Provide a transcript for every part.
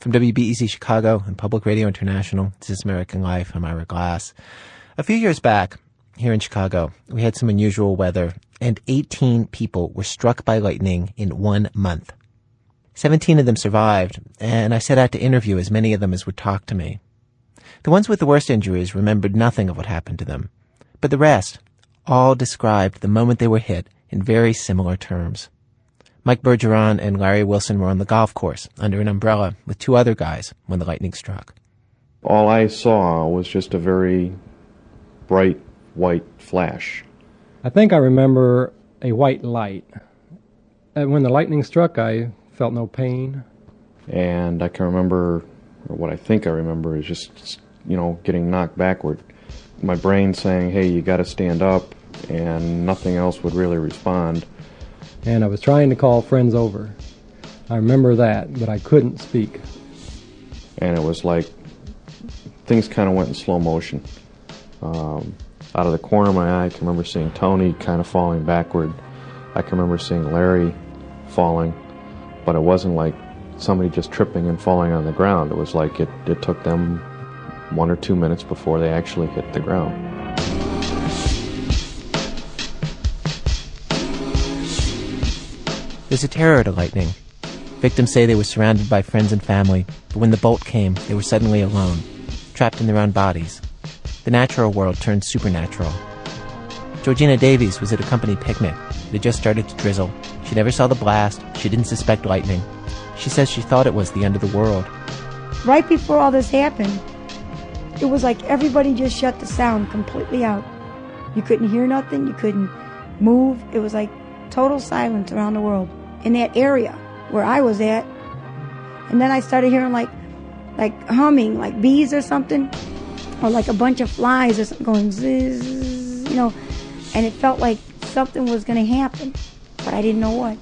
From WBEZ Chicago and Public Radio International, this is American Life. I'm Ira Glass. A few years back, here in Chicago, we had some unusual weather, and 18 people were struck by lightning in one month. 17 of them survived, and I set out to interview as many of them as would talk to me. The ones with the worst injuries remembered nothing of what happened to them, but the rest all described the moment they were hit in very similar terms. Mike Bergeron and Larry Wilson were on the golf course under an umbrella with two other guys when the lightning struck. All I saw was just a very bright white flash. I think I remember a white light. And when the lightning struck, I felt no pain. And I can remember, or what I think I remember, is just, you know, getting knocked backward. My brain saying, hey, you got to stand up, and nothing else would really respond. And I was trying to call friends over. I remember that, but I couldn't speak. And it was like things kind of went in slow motion. Um, out of the corner of my eye, I can remember seeing Tony kind of falling backward. I can remember seeing Larry falling, but it wasn't like somebody just tripping and falling on the ground. It was like it, it took them one or two minutes before they actually hit the ground. There's a terror to lightning. Victims say they were surrounded by friends and family, but when the bolt came, they were suddenly alone, trapped in their own bodies. The natural world turned supernatural. Georgina Davies was at a company picnic. It had just started to drizzle. She never saw the blast. She didn't suspect lightning. She says she thought it was the end of the world. Right before all this happened, it was like everybody just shut the sound completely out. You couldn't hear nothing. You couldn't move. It was like total silence around the world in that area where I was at. And then I started hearing like, like humming, like bees or something, or like a bunch of flies or something going zzz, you know. And it felt like something was going to happen, but I didn't know what.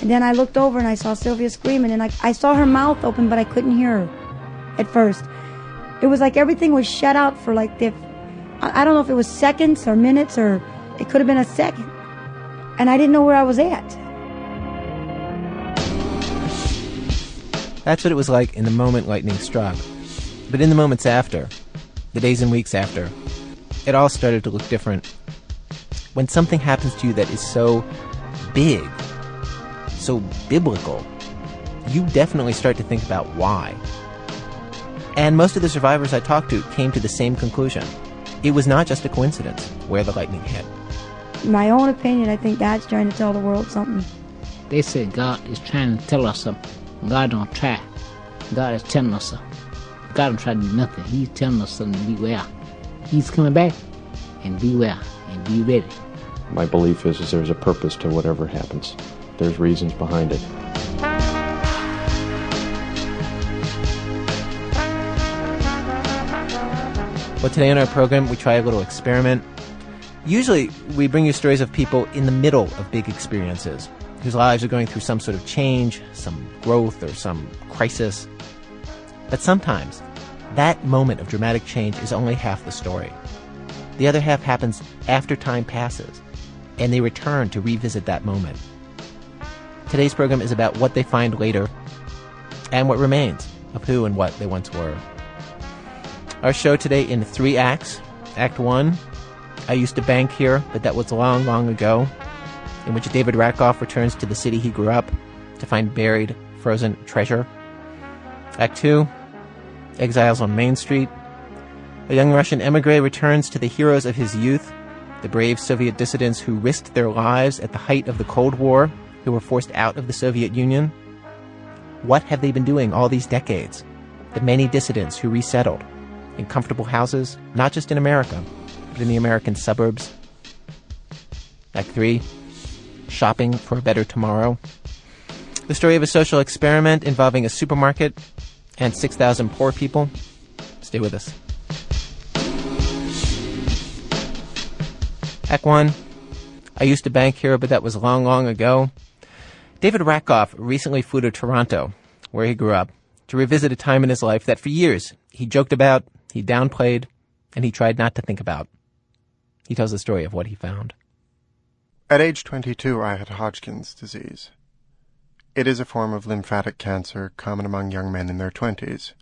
And then I looked over and I saw Sylvia screaming, and I, I saw her mouth open, but I couldn't hear her at first. It was like everything was shut out for like the, I don't know if it was seconds or minutes or it could have been a second. And I didn't know where I was at. That's what it was like in the moment lightning struck. But in the moments after, the days and weeks after, it all started to look different. When something happens to you that is so big, so biblical, you definitely start to think about why. And most of the survivors I talked to came to the same conclusion. It was not just a coincidence where the lightning hit. My own opinion, I think God's trying to tell the world something. They say God is trying to tell us something. God don't try. God is telling us something. God don't try to do nothing. He's telling us something to beware. He's coming back and beware and be ready. My belief is, is there's a purpose to whatever happens. There's reasons behind it. Well, today on our program, we try a little experiment. Usually, we bring you stories of people in the middle of big experiences, whose lives are going through some sort of change, some growth, or some crisis. But sometimes, that moment of dramatic change is only half the story. The other half happens after time passes, and they return to revisit that moment. Today's program is about what they find later and what remains of who and what they once were. Our show today in three acts. Act one, I used to bank here, but that was long, long ago, in which David Rakoff returns to the city he grew up to find buried, frozen treasure. Act two, Exiles on Main Street. A young Russian emigre returns to the heroes of his youth, the brave Soviet dissidents who risked their lives at the height of the Cold War, who were forced out of the Soviet Union. What have they been doing all these decades? The many dissidents who resettled in comfortable houses, not just in America, but in the American suburbs. Act 3 Shopping for a Better Tomorrow. The story of a social experiment involving a supermarket and 6,000 poor people. Stay with us. Act 1 I used to bank here, but that was long, long ago. David Rakoff recently flew to Toronto, where he grew up, to revisit a time in his life that for years he joked about, he downplayed, and he tried not to think about. He tells the story of what he found. At age 22, I had Hodgkin's disease. It is a form of lymphatic cancer common among young men in their twenties.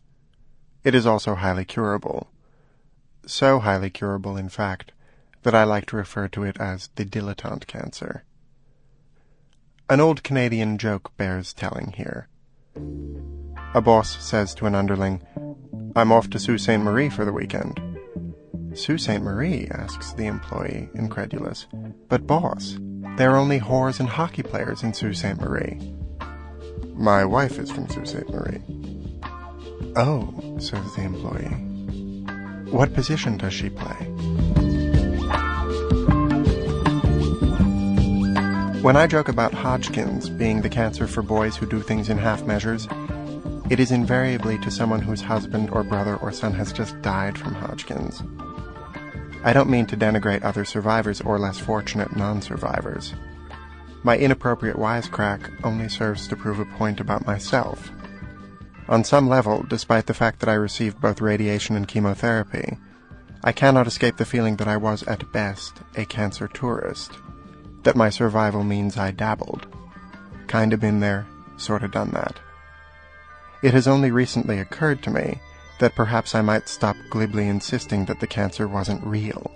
It is also highly curable. So highly curable, in fact, that I like to refer to it as the dilettante cancer. An old Canadian joke bears telling here. A boss says to an underling, I'm off to Sault Ste. Marie for the weekend. Sault Ste. Marie? asks the employee, incredulous. But boss, there are only whores and hockey players in Sault Ste. Marie. My wife is from Sault Ste. Marie. Oh, says the employee. What position does she play? When I joke about Hodgkin's being the cancer for boys who do things in half measures, it is invariably to someone whose husband or brother or son has just died from Hodgkin's. I don't mean to denigrate other survivors or less fortunate non survivors. My inappropriate wisecrack only serves to prove a point about myself. On some level, despite the fact that I received both radiation and chemotherapy, I cannot escape the feeling that I was, at best, a cancer tourist that my survival means I dabbled. Kinda been there, sorta done that. It has only recently occurred to me that perhaps I might stop glibly insisting that the cancer wasn't real,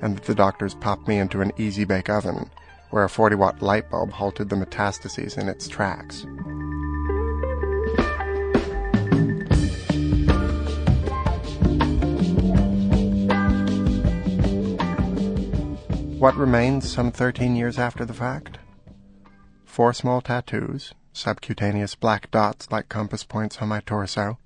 and that the doctors popped me into an easy bake oven, where a 40 watt light bulb halted the metastases in its tracks. What remains some 13 years after the fact? Four small tattoos, subcutaneous black dots like compass points on my torso,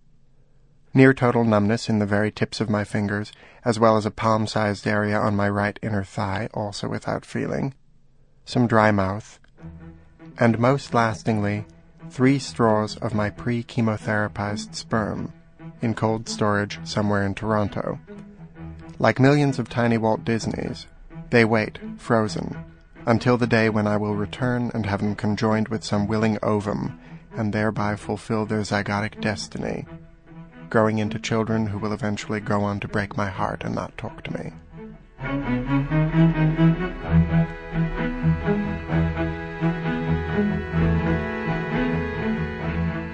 near total numbness in the very tips of my fingers, as well as a palm sized area on my right inner thigh, also without feeling, some dry mouth, and most lastingly, three straws of my pre chemotherapized sperm in cold storage somewhere in Toronto. Like millions of tiny Walt Disneys, they wait, frozen, until the day when I will return and have them conjoined with some willing ovum, and thereby fulfill their zygotic destiny, growing into children who will eventually go on to break my heart and not talk to me.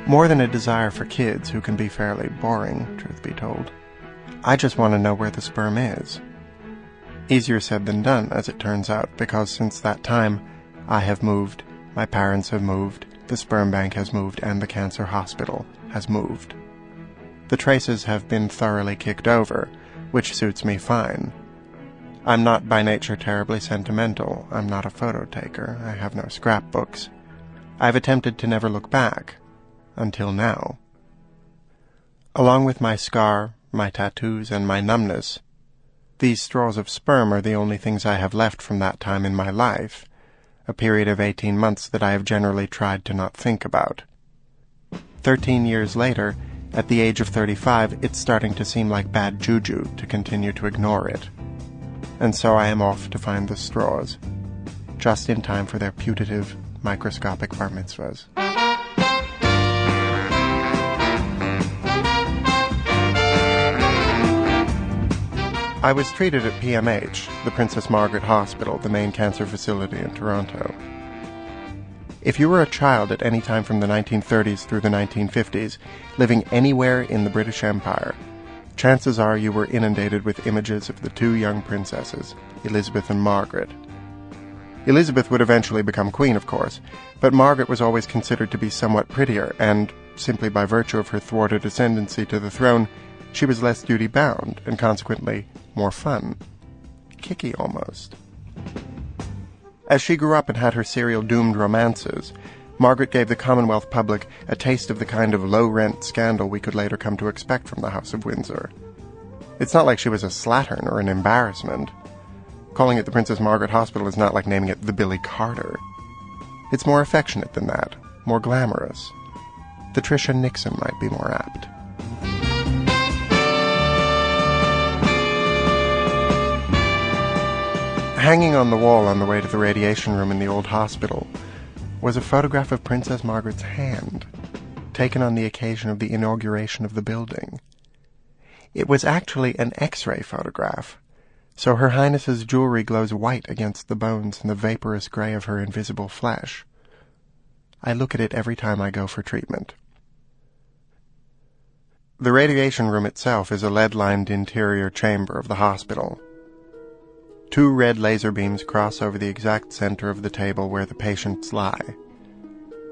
More than a desire for kids who can be fairly boring, truth be told. I just want to know where the sperm is. Easier said than done, as it turns out, because since that time, I have moved, my parents have moved, the sperm bank has moved, and the cancer hospital has moved. The traces have been thoroughly kicked over, which suits me fine. I'm not by nature terribly sentimental. I'm not a photo taker. I have no scrapbooks. I've attempted to never look back. Until now. Along with my scar, my tattoos, and my numbness, these straws of sperm are the only things I have left from that time in my life, a period of eighteen months that I have generally tried to not think about. Thirteen years later, at the age of 35, it's starting to seem like bad juju to continue to ignore it. And so I am off to find the straws, just in time for their putative, microscopic bar mitzvahs. I was treated at PMH, the Princess Margaret Hospital, the main cancer facility in Toronto. If you were a child at any time from the 1930s through the 1950s, living anywhere in the British Empire, chances are you were inundated with images of the two young princesses, Elizabeth and Margaret. Elizabeth would eventually become queen, of course, but Margaret was always considered to be somewhat prettier, and, simply by virtue of her thwarted ascendancy to the throne, she was less duty bound, and consequently more fun. Kicky almost. As she grew up and had her serial doomed romances, Margaret gave the Commonwealth public a taste of the kind of low rent scandal we could later come to expect from the House of Windsor. It's not like she was a slattern or an embarrassment. Calling it the Princess Margaret Hospital is not like naming it the Billy Carter. It's more affectionate than that, more glamorous. The Tricia Nixon might be more apt. Hanging on the wall on the way to the radiation room in the old hospital was a photograph of Princess Margaret's hand, taken on the occasion of the inauguration of the building. It was actually an X-ray photograph, so Her Highness's jewelry glows white against the bones and the vaporous gray of her invisible flesh. I look at it every time I go for treatment. The radiation room itself is a lead-lined interior chamber of the hospital. Two red laser beams cross over the exact center of the table where the patients lie.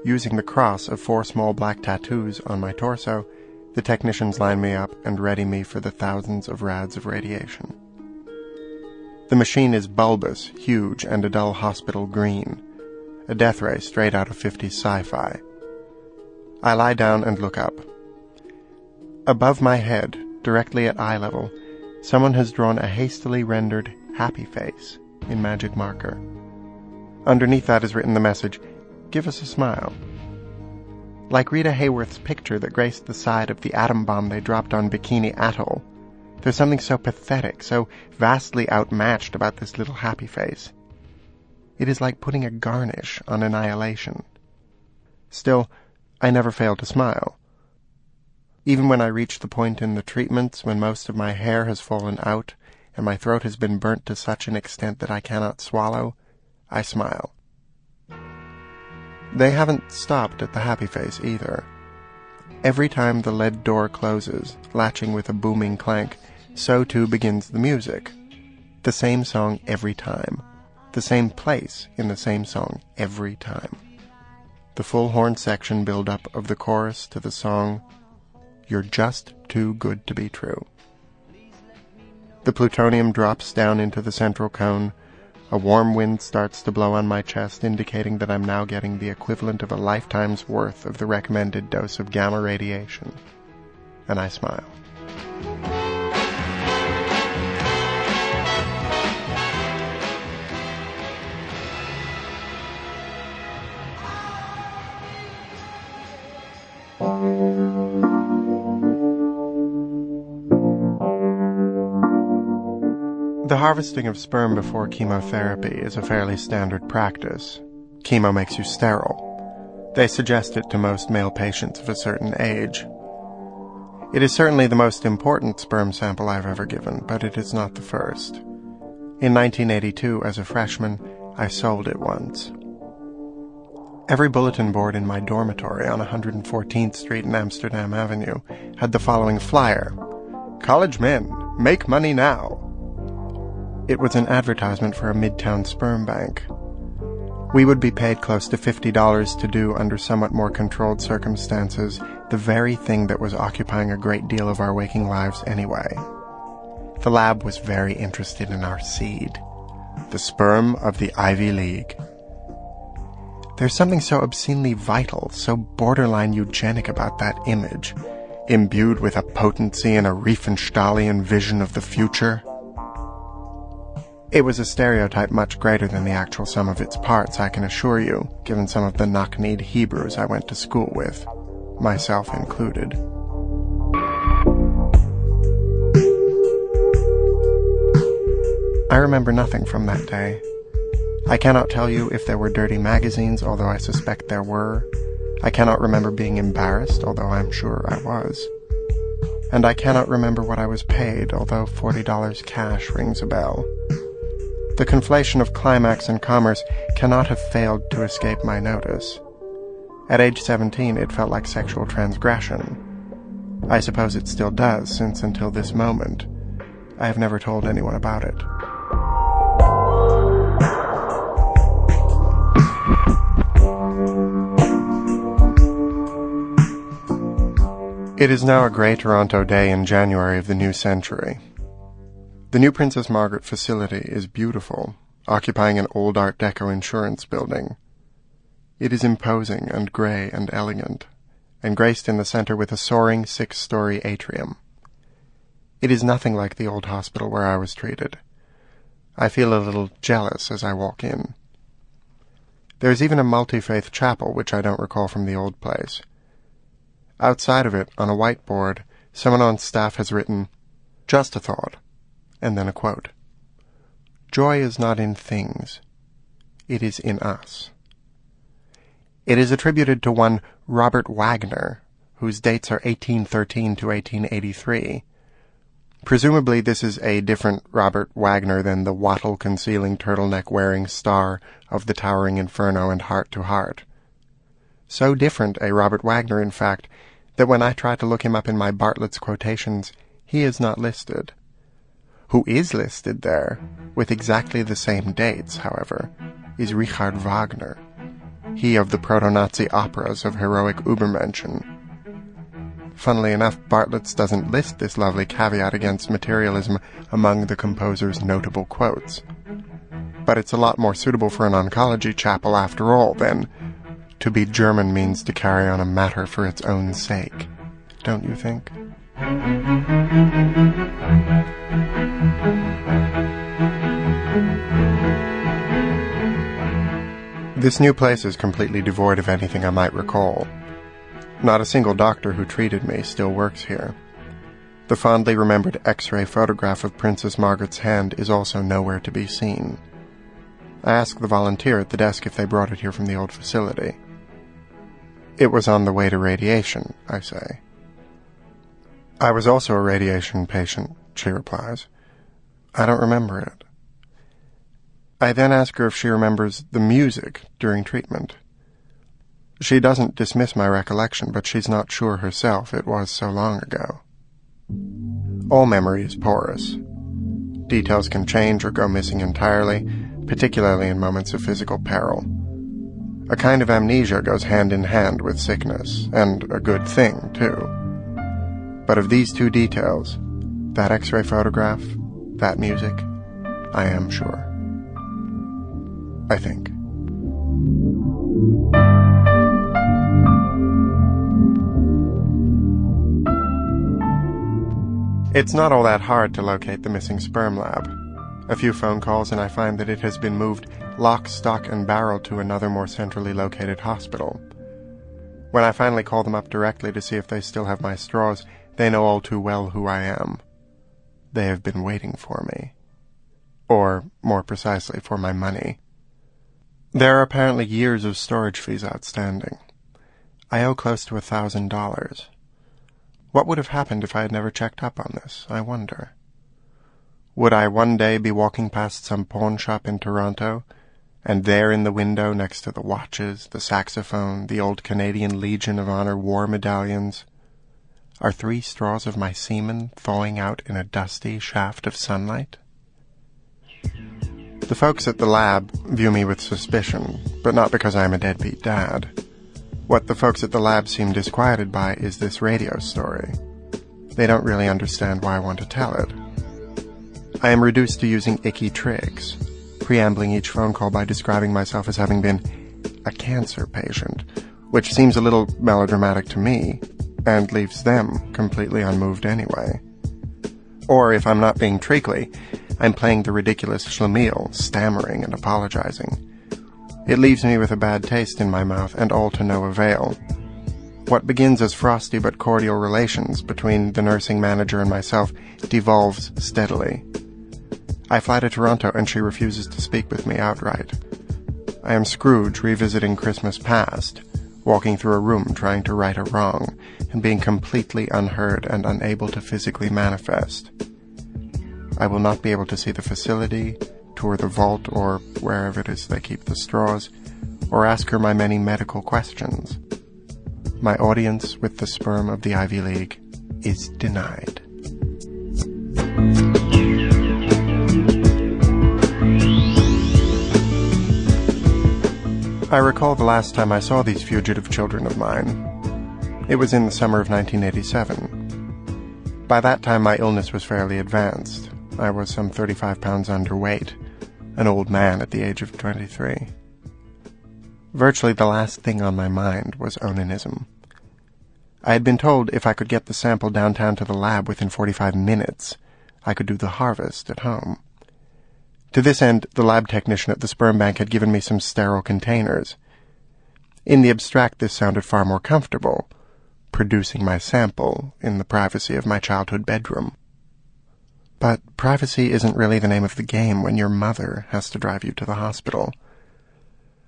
Using the cross of four small black tattoos on my torso, the technicians line me up and ready me for the thousands of rads of radiation. The machine is bulbous, huge, and a dull hospital green. A death ray straight out of 50s sci-fi. I lie down and look up. Above my head, directly at eye level, someone has drawn a hastily rendered happy face in magic marker. Underneath that is written the message, Give us a smile. Like Rita Hayworth's picture that graced the side of the atom bomb they dropped on Bikini Atoll, there's something so pathetic, so vastly outmatched about this little happy face. It is like putting a garnish on annihilation. Still, I never fail to smile. Even when I reach the point in the treatments when most of my hair has fallen out and my throat has been burnt to such an extent that I cannot swallow, I smile. They haven't stopped at the happy face either. Every time the lead door closes, latching with a booming clank, so too begins the music. The same song every time. The same place in the same song every time. The full horn section build up of the chorus to the song, You're Just Too Good to Be True. The plutonium drops down into the central cone. A warm wind starts to blow on my chest, indicating that I'm now getting the equivalent of a lifetime's worth of the recommended dose of gamma radiation. And I smile. The harvesting of sperm before chemotherapy is a fairly standard practice. Chemo makes you sterile. They suggest it to most male patients of a certain age. It is certainly the most important sperm sample I've ever given, but it is not the first. In 1982, as a freshman, I sold it once. Every bulletin board in my dormitory on 114th Street and Amsterdam Avenue had the following flyer College men, make money now. It was an advertisement for a midtown sperm bank. We would be paid close to $50 to do, under somewhat more controlled circumstances, the very thing that was occupying a great deal of our waking lives anyway. The lab was very interested in our seed, the sperm of the Ivy League. There's something so obscenely vital, so borderline eugenic about that image, imbued with a potency and a Riefenstahlian vision of the future. It was a stereotype much greater than the actual sum of its parts, I can assure you, given some of the knock-kneed Hebrews I went to school with, myself included. I remember nothing from that day. I cannot tell you if there were dirty magazines, although I suspect there were. I cannot remember being embarrassed, although I'm sure I was. And I cannot remember what I was paid, although $40 cash rings a bell. The conflation of climax and commerce cannot have failed to escape my notice. At age 17, it felt like sexual transgression. I suppose it still does, since until this moment, I have never told anyone about it. It is now a Grey Toronto day in January of the new century. The new Princess Margaret facility is beautiful, occupying an old Art Deco insurance building. It is imposing and grey and elegant, and graced in the center with a soaring six-story atrium. It is nothing like the old hospital where I was treated. I feel a little jealous as I walk in. There is even a multi-faith chapel, which I don't recall from the old place. Outside of it, on a whiteboard, someone on staff has written, Just a thought and then a quote. Joy is not in things. It is in us. It is attributed to one Robert Wagner, whose dates are 1813 to 1883. Presumably this is a different Robert Wagner than the wattle-concealing turtleneck-wearing star of the towering inferno and Hart to Hart. So different a Robert Wagner, in fact, that when I try to look him up in my Bartlett's quotations, he is not listed. Who is listed there, with exactly the same dates, however, is Richard Wagner, he of the proto-Nazi operas of heroic Übermenschen. Funnily enough, Bartlett's doesn't list this lovely caveat against materialism among the composer's notable quotes. But it's a lot more suitable for an oncology chapel after all than to be German means to carry on a matter for its own sake. Don't you think? This new place is completely devoid of anything I might recall. Not a single doctor who treated me still works here. The fondly remembered x ray photograph of Princess Margaret's hand is also nowhere to be seen. I asked the volunteer at the desk if they brought it here from the old facility. It was on the way to radiation, I say. I was also a radiation patient, she replies. I don't remember it. I then ask her if she remembers the music during treatment. She doesn't dismiss my recollection, but she's not sure herself it was so long ago. All memory is porous. Details can change or go missing entirely, particularly in moments of physical peril. A kind of amnesia goes hand in hand with sickness, and a good thing, too. But of these two details, that x ray photograph, that music, I am sure. I think. It's not all that hard to locate the missing sperm lab. A few phone calls and I find that it has been moved lock, stock, and barrel to another more centrally located hospital. When I finally call them up directly to see if they still have my straws, they know all too well who I am. They have been waiting for me. Or, more precisely, for my money. There are apparently years of storage fees outstanding. I owe close to a thousand dollars. What would have happened if I had never checked up on this, I wonder? Would I one day be walking past some pawn shop in Toronto, and there in the window next to the watches, the saxophone, the old Canadian Legion of Honor war medallions, are three straws of my semen thawing out in a dusty shaft of sunlight? The folks at the lab view me with suspicion, but not because I am a deadbeat dad. What the folks at the lab seem disquieted by is this radio story. They don't really understand why I want to tell it. I am reduced to using icky tricks, preambling each phone call by describing myself as having been a cancer patient, which seems a little melodramatic to me, and leaves them completely unmoved anyway. Or if I'm not being treacly, I'm playing the ridiculous schlemiel, stammering and apologizing. It leaves me with a bad taste in my mouth and all to no avail. What begins as frosty but cordial relations between the nursing manager and myself devolves steadily. I fly to Toronto and she refuses to speak with me outright. I am Scrooge revisiting Christmas past, walking through a room trying to right a wrong, and being completely unheard and unable to physically manifest. I will not be able to see the facility, tour the vault or wherever it is they keep the straws, or ask her my many medical questions. My audience with the sperm of the Ivy League is denied. I recall the last time I saw these fugitive children of mine. It was in the summer of 1987. By that time, my illness was fairly advanced. I was some 35 pounds underweight, an old man at the age of 23. Virtually the last thing on my mind was onanism. I had been told if I could get the sample downtown to the lab within 45 minutes, I could do the harvest at home. To this end, the lab technician at the sperm bank had given me some sterile containers. In the abstract, this sounded far more comfortable, producing my sample in the privacy of my childhood bedroom. But privacy isn't really the name of the game when your mother has to drive you to the hospital.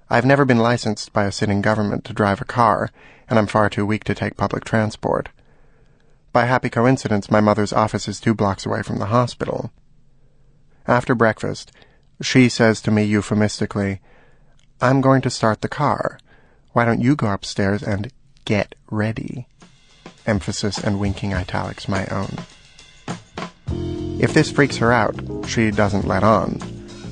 I've never been licensed by a sitting government to drive a car, and I'm far too weak to take public transport. By happy coincidence, my mother's office is two blocks away from the hospital. After breakfast, she says to me euphemistically, I'm going to start the car. Why don't you go upstairs and get ready? Emphasis and winking italics my own. If this freaks her out, she doesn't let on.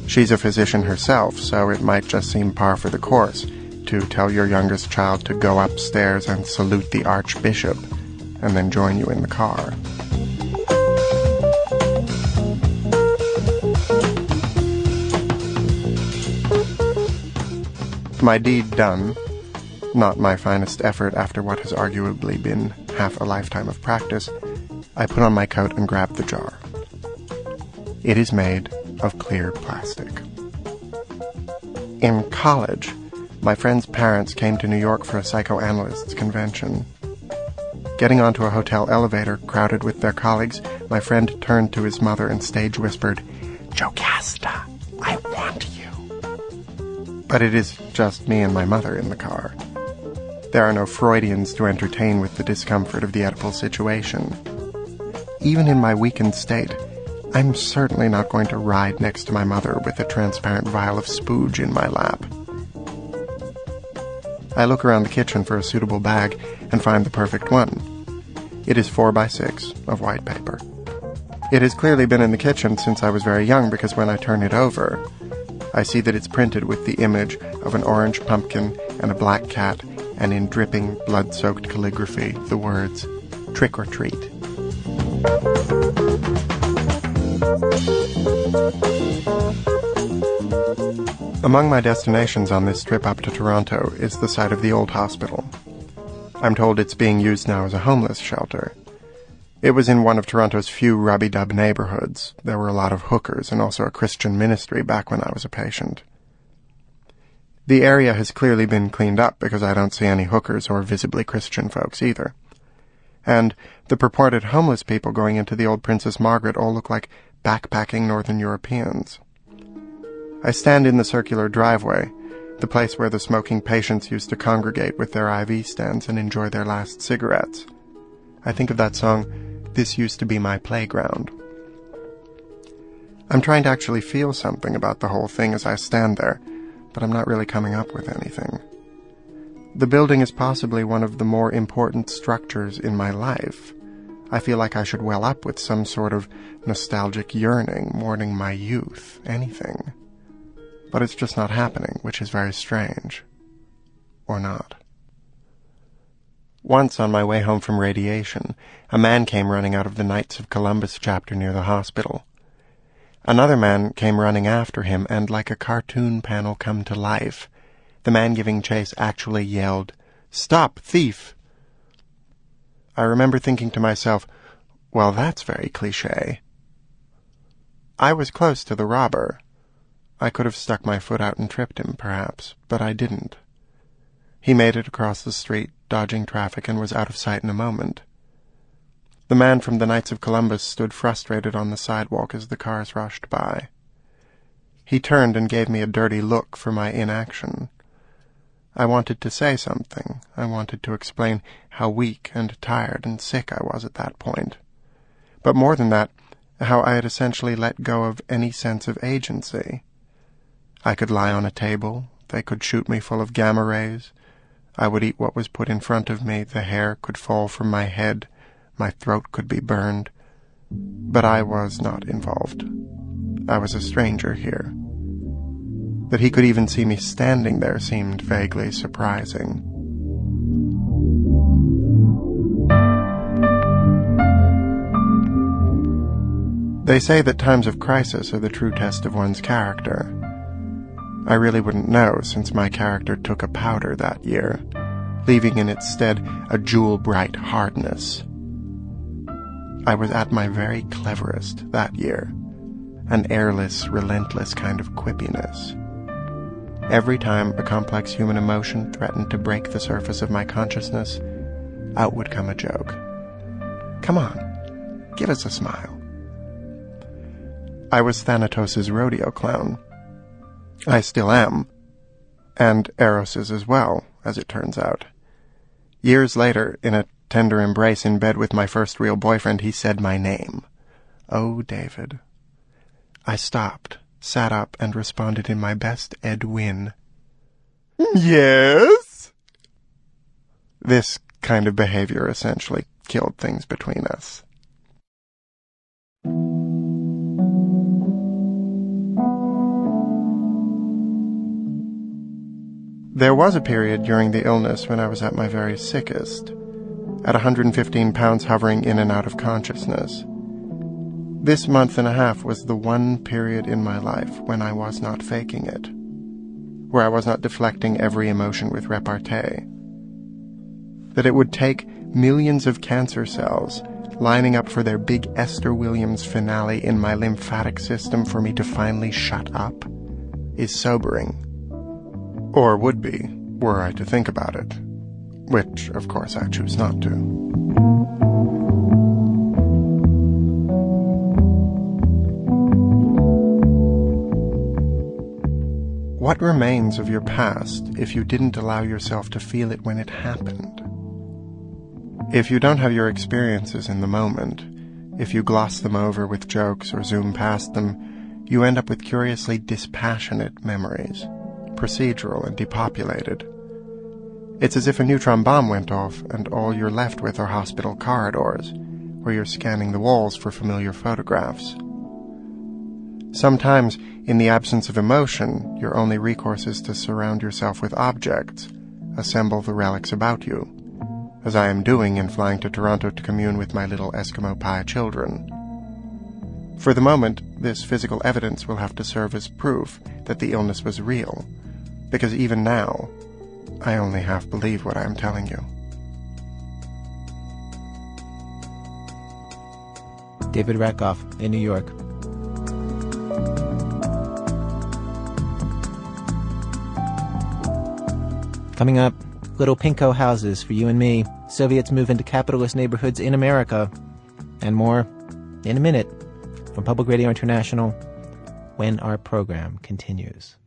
She's a physician herself, so it might just seem par for the course to tell your youngest child to go upstairs and salute the Archbishop, and then join you in the car. My deed done, not my finest effort after what has arguably been half a lifetime of practice, I put on my coat and grabbed the jar. It is made of clear plastic. In college, my friend's parents came to New York for a psychoanalysts convention. Getting onto a hotel elevator crowded with their colleagues, my friend turned to his mother and stage whispered, Jocasta. But it is just me and my mother in the car. There are no Freudians to entertain with the discomfort of the Oedipal situation. Even in my weakened state, I'm certainly not going to ride next to my mother with a transparent vial of spooge in my lap. I look around the kitchen for a suitable bag and find the perfect one. It is four by six of white paper. It has clearly been in the kitchen since I was very young because when I turn it over, I see that it's printed with the image of an orange pumpkin and a black cat, and in dripping, blood soaked calligraphy, the words, Trick or Treat. Among my destinations on this trip up to Toronto is the site of the old hospital. I'm told it's being used now as a homeless shelter. It was in one of Toronto's few rubby-dub neighborhoods. There were a lot of hookers and also a Christian ministry back when I was a patient. The area has clearly been cleaned up because I don't see any hookers or visibly Christian folks either. And the purported homeless people going into the old Princess Margaret all look like backpacking Northern Europeans. I stand in the circular driveway, the place where the smoking patients used to congregate with their IV stands and enjoy their last cigarettes. I think of that song, This Used to Be My Playground. I'm trying to actually feel something about the whole thing as I stand there, but I'm not really coming up with anything. The building is possibly one of the more important structures in my life. I feel like I should well up with some sort of nostalgic yearning, mourning my youth, anything but it's just not happening, which is very strange. Or not. Once on my way home from radiation, a man came running out of the Knights of Columbus chapter near the hospital. Another man came running after him, and like a cartoon panel come to life, the man giving chase actually yelled, Stop, thief! I remember thinking to myself, well, that's very cliche. I was close to the robber, I could have stuck my foot out and tripped him, perhaps, but I didn't. He made it across the street, dodging traffic, and was out of sight in a moment. The man from the Knights of Columbus stood frustrated on the sidewalk as the cars rushed by. He turned and gave me a dirty look for my inaction. I wanted to say something. I wanted to explain how weak and tired and sick I was at that point. But more than that, how I had essentially let go of any sense of agency. I could lie on a table, they could shoot me full of gamma rays, I would eat what was put in front of me, the hair could fall from my head, my throat could be burned. But I was not involved. I was a stranger here. That he could even see me standing there seemed vaguely surprising. They say that times of crisis are the true test of one's character. I really wouldn't know since my character took a powder that year, leaving in its stead a jewel-bright hardness. I was at my very cleverest that year, an airless, relentless kind of quippiness. Every time a complex human emotion threatened to break the surface of my consciousness, out would come a joke. Come on, give us a smile. I was Thanatos' rodeo clown, I still am. And Eros's as well, as it turns out. Years later, in a tender embrace in bed with my first real boyfriend, he said my name. Oh, David. I stopped, sat up, and responded in my best Ed Wynn. Yes? This kind of behavior essentially killed things between us. There was a period during the illness when I was at my very sickest, at 115 pounds hovering in and out of consciousness. This month and a half was the one period in my life when I was not faking it, where I was not deflecting every emotion with repartee. That it would take millions of cancer cells lining up for their big Esther Williams finale in my lymphatic system for me to finally shut up is sobering. Or would be, were I to think about it. Which, of course, I choose not to. What remains of your past if you didn't allow yourself to feel it when it happened? If you don't have your experiences in the moment, if you gloss them over with jokes or zoom past them, you end up with curiously dispassionate memories procedural and depopulated. It's as if a neutron bomb went off and all you're left with are hospital corridors, where you're scanning the walls for familiar photographs. Sometimes, in the absence of emotion, your only recourse is to surround yourself with objects, assemble the relics about you, as I am doing in flying to Toronto to commune with my little Eskimo pie children. For the moment, this physical evidence will have to serve as proof that the illness was real, because even now, I only half believe what I am telling you. David Rakoff in New York. Coming up, little pinko houses for you and me. Soviets move into capitalist neighborhoods in America. And more in a minute from Public Radio International when our program continues.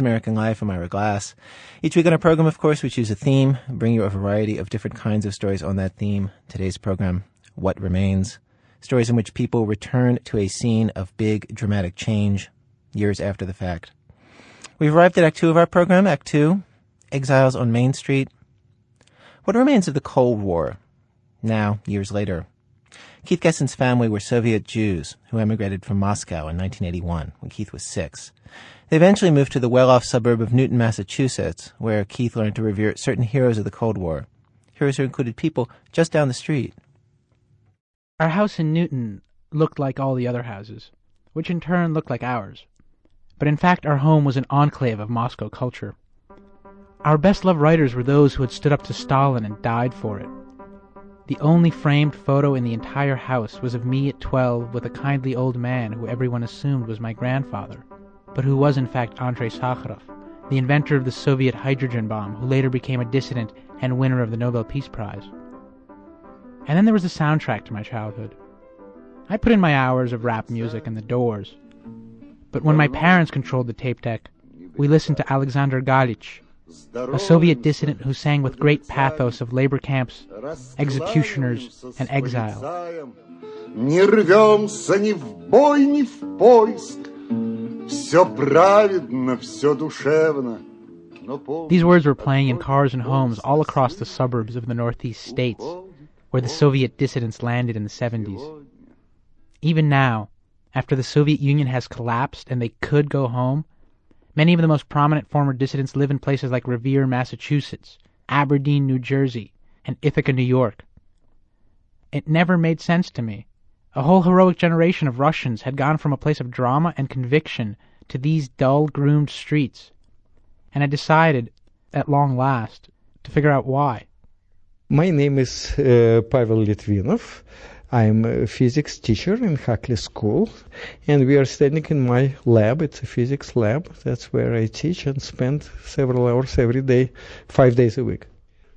American Life. I'm Ira Glass. Each week on our program, of course, we choose a theme, bring you a variety of different kinds of stories on that theme. Today's program, What Remains. Stories in which people return to a scene of big dramatic change years after the fact. We've arrived at Act Two of our program, Act Two, Exiles on Main Street. What remains of the Cold War, now, years later? Keith Gessen's family were Soviet Jews who emigrated from Moscow in 1981 when Keith was six. They eventually moved to the well-off suburb of Newton, Massachusetts, where Keith learned to revere certain heroes of the Cold War. Heroes who included people just down the street. Our house in Newton looked like all the other houses, which in turn looked like ours. But in fact, our home was an enclave of Moscow culture. Our best loved writers were those who had stood up to Stalin and died for it. The only framed photo in the entire house was of me at 12 with a kindly old man who everyone assumed was my grandfather but who was in fact Andrei Sakharov, the inventor of the Soviet hydrogen bomb, who later became a dissident and winner of the Nobel Peace Prize. And then there was the soundtrack to my childhood. I put in my hours of rap music and the doors. But when my parents controlled the tape deck, we listened to Alexander Galich, a Soviet dissident who sang with great pathos of labor camps, executioners, and exile. Не рвемся ни в бой, ни в поиск, These words were playing in cars and homes all across the suburbs of the northeast states, where the Soviet dissidents landed in the 70s. Even now, after the Soviet Union has collapsed and they could go home, many of the most prominent former dissidents live in places like Revere, Massachusetts, Aberdeen, New Jersey, and Ithaca, New York. It never made sense to me. A whole heroic generation of Russians had gone from a place of drama and conviction to these dull, groomed streets, and had decided, at long last, to figure out why. My name is uh, Pavel Litvinov. I'm a physics teacher in Hackley School, and we are standing in my lab. It's a physics lab. That's where I teach and spend several hours every day, five days a week.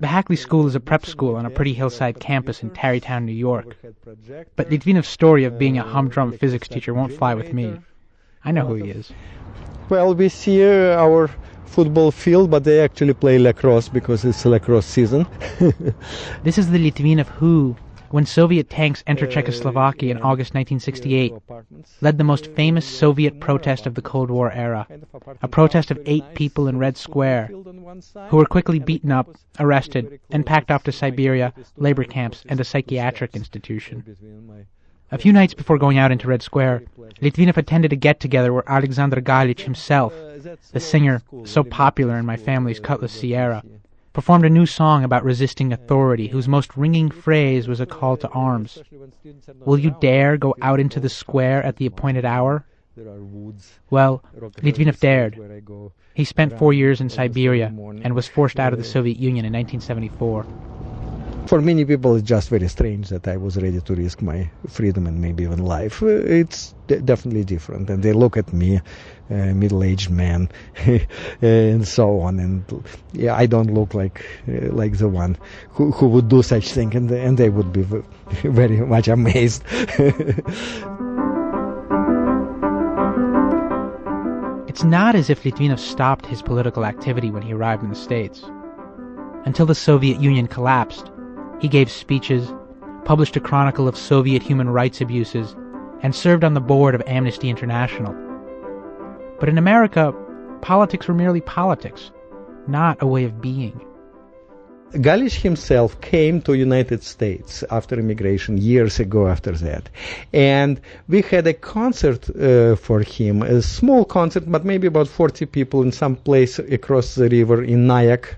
The Hackley School is a prep school on a pretty hillside campus in Tarrytown, New York. But Litvinov's story of being a humdrum physics teacher won't fly with me. I know who he is. Well, we see uh, our football field, but they actually play lacrosse because it's lacrosse season. this is the Litvinov who, when Soviet tanks entered Czechoslovakia in August 1968, led the most famous Soviet protest of the Cold War era, a protest of eight people in Red Square, who were quickly beaten up, arrested, and packed off to Siberia, labor camps, and a psychiatric institution. A few nights before going out into Red Square, Litvinov attended a get-together where Alexander Galich himself, the singer so popular in my family's Cutlass Ciera, performed a new song about resisting authority whose most ringing phrase was a call to arms. Will you dare go out into the square at the appointed hour? Well, Litvinov dared. He spent four years in Siberia and was forced out of the Soviet Union in 1974 for many people it's just very strange that I was ready to risk my freedom and maybe even life. It's definitely different, and they look at me, uh, middle-aged man, and so on. And yeah, I don't look like uh, like the one who who would do such thing, and and they would be very much amazed. it's not as if Litvinov stopped his political activity when he arrived in the States. Until the Soviet Union collapsed, he gave speeches, published a chronicle of Soviet human rights abuses, and served on the board of Amnesty International. But in America, politics were merely politics, not a way of being. Galich himself came to United States after immigration years ago after that. And we had a concert uh, for him, a small concert, but maybe about 40 people in some place across the river in Nyack,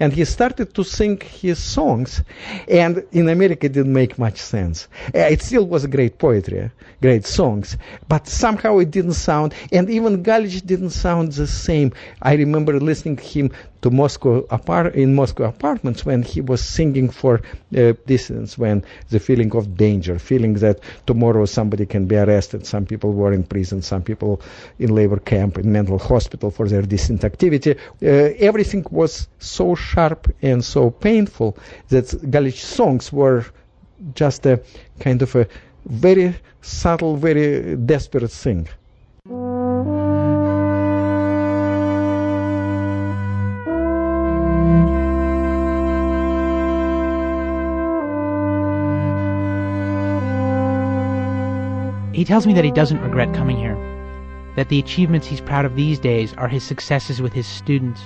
and he started to sing his songs. And in America, it didn't make much sense. Uh, it still was great poetry, great songs, but somehow it didn't sound, and even Galich didn't sound the same. I remember listening to him to Moscow apart in Moscow apartments when he was singing for uh, dissidents, when the feeling of danger, feeling that tomorrow somebody can be arrested, some people were in prison, some people in labor camp, in mental hospital for their dissident activity. Uh, everything was so sharp and so painful that Galich songs were just a kind of a very subtle, very desperate thing. He tells me that he doesn't regret coming here, that the achievements he's proud of these days are his successes with his students.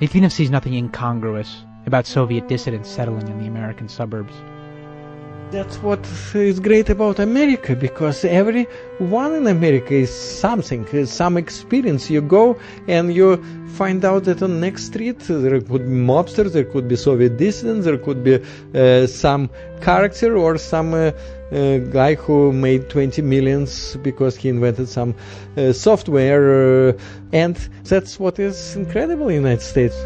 Litvinov sees nothing incongruous about Soviet dissidents settling in the American suburbs. That's what is great about America because every one in America is something, is some experience. You go and you find out that on next street there could be mobsters, there could be Soviet dissidents, there could be uh, some character or some uh, uh, guy who made 20 millions because he invented some uh, software, uh, and that's what is incredible in the United States.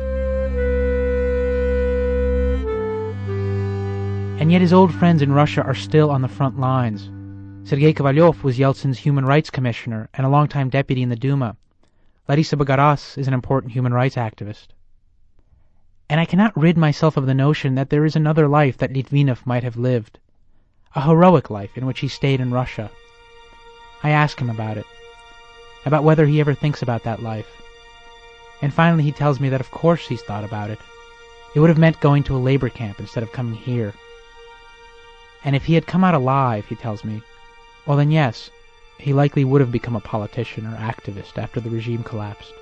And yet his old friends in Russia are still on the front lines. Sergei Kovalyov was Yeltsin's human rights commissioner and a longtime deputy in the Duma. Larisa Bogoraz is an important human rights activist. And I cannot rid myself of the notion that there is another life that Litvinov might have lived. A heroic life in which he stayed in Russia. I ask him about it. About whether he ever thinks about that life. And finally he tells me that of course he's thought about it. It would have meant going to a labor camp instead of coming here. And if he had come out alive, he tells me, well then yes, he likely would have become a politician or activist after the regime collapsed.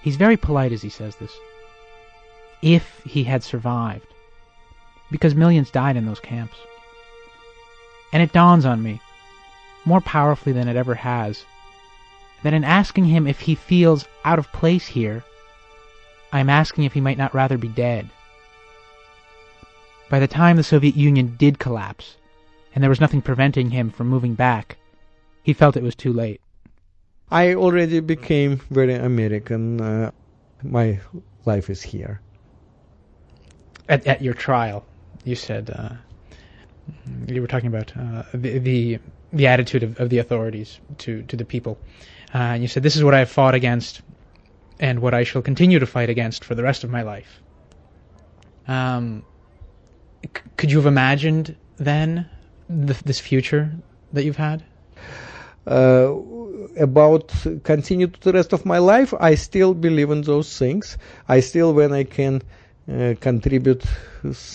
He's very polite as he says this. If he had survived. Because millions died in those camps. And it dawns on me, more powerfully than it ever has, that in asking him if he feels out of place here, I am asking if he might not rather be dead. By the time the Soviet Union did collapse, and there was nothing preventing him from moving back, he felt it was too late. I already became very American. Uh, my life is here. At, at your trial, you said uh, you were talking about uh, the, the, the attitude of, of the authorities to to the people, uh, and you said this is what I have fought against, and what I shall continue to fight against for the rest of my life. Um, c- could you have imagined then th- this future that you've had? Uh, about continue to the rest of my life, I still believe in those things. I still, when I can uh, contribute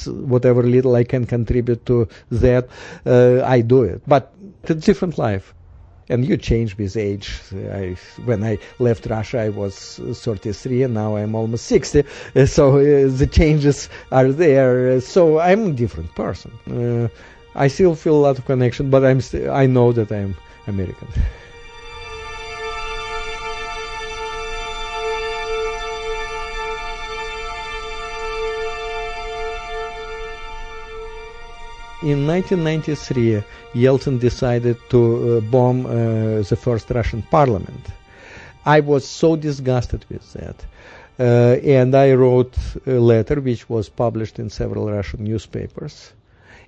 whatever little I can contribute to that, uh, I do it. But it's a different life. And you change with age. I, when I left Russia, I was 33, and now I'm almost 60. So uh, the changes are there. So I'm a different person. Uh, I still feel a lot of connection, but I'm st- I know that I'm American. In 1993, Yeltsin decided to uh, bomb uh, the first Russian parliament. I was so disgusted with that. Uh, and I wrote a letter which was published in several Russian newspapers.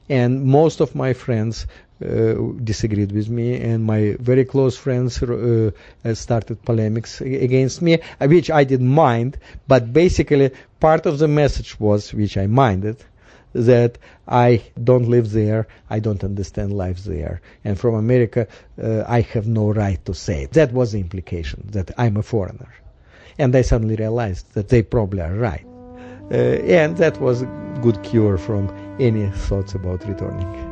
And most of my friends uh, disagreed with me, and my very close friends uh, started polemics against me, which I didn't mind. But basically, part of the message was, which I minded, that I don't live there, I don't understand life there, and from America uh, I have no right to say it. That was the implication, that I'm a foreigner. And I suddenly realized that they probably are right. Uh, and that was a good cure from any thoughts about returning.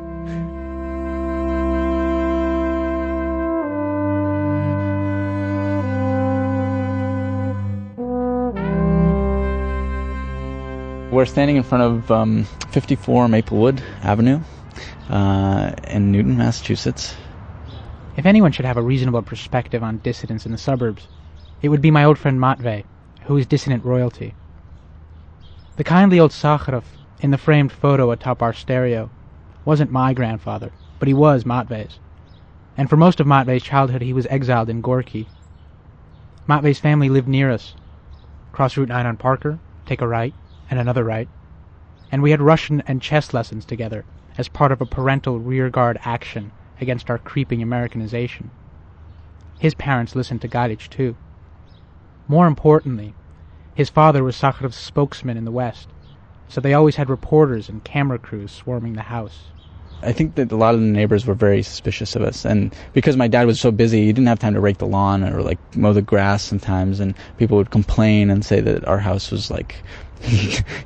We're standing in front of um, 54 Maplewood Avenue uh, in Newton, Massachusetts. If anyone should have a reasonable perspective on dissidents in the suburbs, it would be my old friend Matvey, who is dissident royalty. The kindly old Sakharov in the framed photo atop our stereo wasn't my grandfather, but he was Matvey's. And for most of Matvey's childhood, he was exiled in Gorky. Matvey's family lived near us. Cross Route 9 on Parker, take a right, and another right. And we had Russian and chess lessons together as part of a parental rearguard action against our creeping Americanization. His parents listened to Galich too. More importantly, his father was Sakharov's spokesman in the West, so they always had reporters and camera crews swarming the house. I think that a lot of the neighbors were very suspicious of us, and because my dad was so busy, he didn't have time to rake the lawn or like mow the grass sometimes, and people would complain and say that our house was like,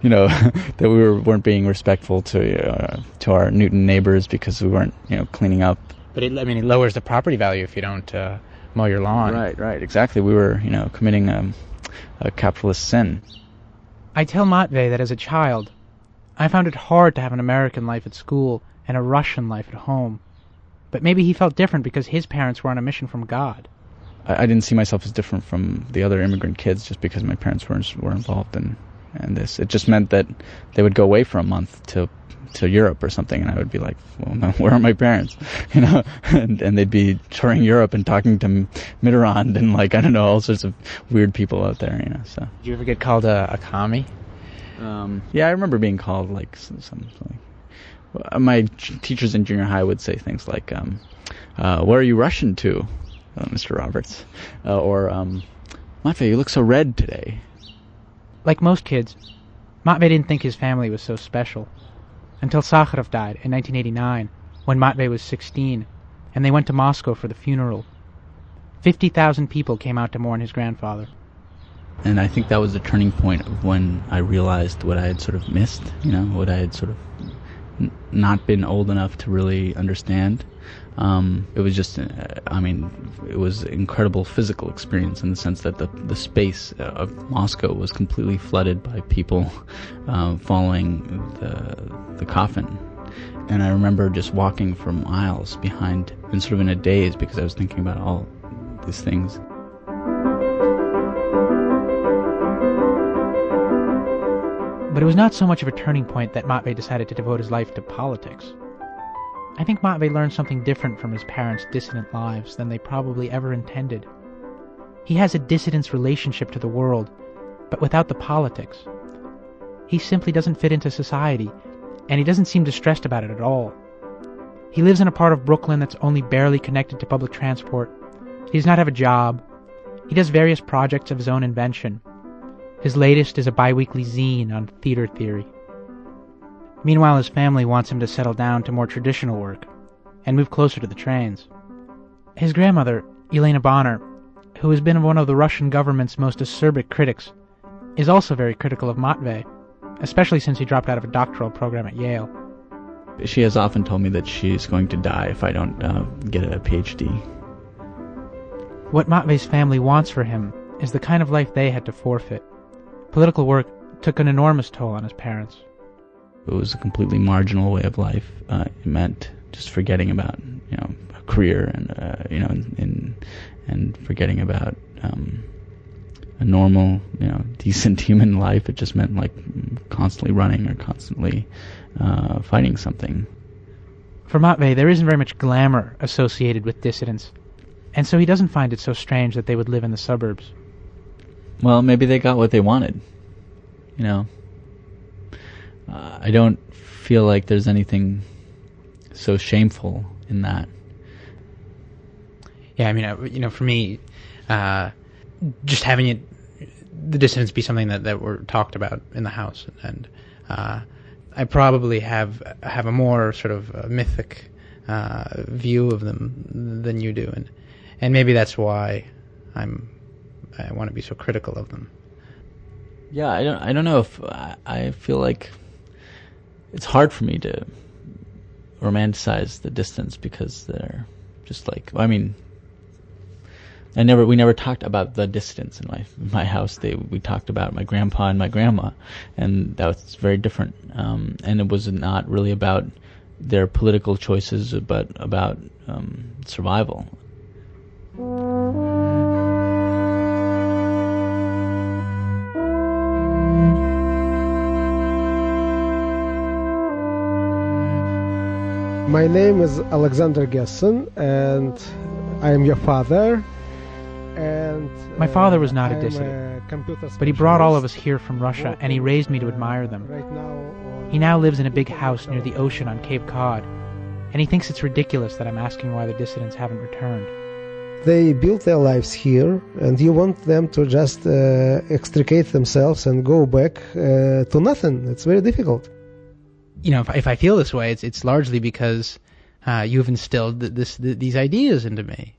you know, that we were, weren't being respectful to uh, to our Newton neighbors because we weren't, you know, cleaning up. But it, I mean, it lowers the property value if you don't uh, mow your lawn. Right, right, exactly. We were, you know, committing um, a capitalist sin. I tell Matvey that as a child, I found it hard to have an American life at school and a Russian life at home. But maybe he felt different because his parents were on a mission from God. I, I didn't see myself as different from the other immigrant kids just because my parents were were involved in, in this. It just meant that they would go away for a month to to Europe or something, and I would be like, "Well, where are my parents?" You know, and, and they'd be touring Europe and talking to Mitterrand and like I don't know all sorts of weird people out there. You know, so. Did you ever get called a, a commie? Um, yeah, I remember being called like some, some like, my teachers in junior high would say things like, um, uh, "Where are you rushing to, uh, Mr. Roberts?" Uh, or um, "Matvey, you look so red today." Like most kids, Matvey didn't think his family was so special until Sakharov died in 1989, when Matvey was 16, and they went to Moscow for the funeral. 50,000 people came out to mourn his grandfather. And I think that was the turning point of when I realized what I had sort of missed, you know, what I had sort of not been old enough to really understand. Um, it was just, uh, I mean, it was incredible physical experience in the sense that the, the space of Moscow was completely flooded by people uh, following the, the coffin. And I remember just walking for miles behind and sort of in a daze because I was thinking about all these things. But it was not so much of a turning point that Matvey decided to devote his life to politics. I think Matvey learned something different from his parents' dissident lives than they probably ever intended. He has a dissident's relationship to the world, but without the politics. He simply doesn't fit into society, and he doesn't seem distressed about it at all. He lives in a part of Brooklyn that's only barely connected to public transport. He does not have a job. He does various projects of his own invention. His latest is a biweekly zine on theater theory. Meanwhile, his family wants him to settle down to more traditional work and move closer to the trains. His grandmother, Elena Bonner, who has been one of the Russian government's most acerbic critics, is also very critical of Matvey, especially since he dropped out of a doctoral program at Yale. She has often told me that she's going to die if I don't uh, get a PhD. What Matvey's family wants for him is the kind of life they had to forfeit. Political work took an enormous toll on his parents. It was a completely marginal way of life. Uh, it meant just forgetting about you know a career and uh, you know and and forgetting about um, a normal you know decent human life. It just meant like constantly running or constantly uh, fighting something. For Matvey, there isn't very much glamour associated with dissidents, and so he doesn't find it so strange that they would live in the suburbs. Well, maybe they got what they wanted. You know, uh, I don't feel like there's anything so shameful in that. Yeah, I mean, you know, for me, uh, just having it, the dissidents be something that, that were talked about in the house, and uh, I probably have have a more sort of uh, mythic uh, view of them than you do, and and maybe that's why I'm I want to be so critical of them. Yeah, I don't I don't know if I, I feel like it's hard for me to romanticize the distance because they're just like I mean I never we never talked about the distance in my my house. They we talked about my grandpa and my grandma, and that was very different. Um, and it was not really about their political choices, but about um, survival. My name is Alexander Gessen, and I am your father. And uh, My father was not a dissident, computer but he brought all of us here from Russia, and he raised me to admire them. Right now, He now lives in a big house near the ocean on Cape Cod, and he thinks it's ridiculous that I'm asking why the dissidents haven't returned. they built their lives here, and you want them to just uh, extricate themselves and go back uh, to nothing. It's very difficult. You know, if, if I feel this way, it's it's largely because uh, you've instilled th- this th- these ideas into me.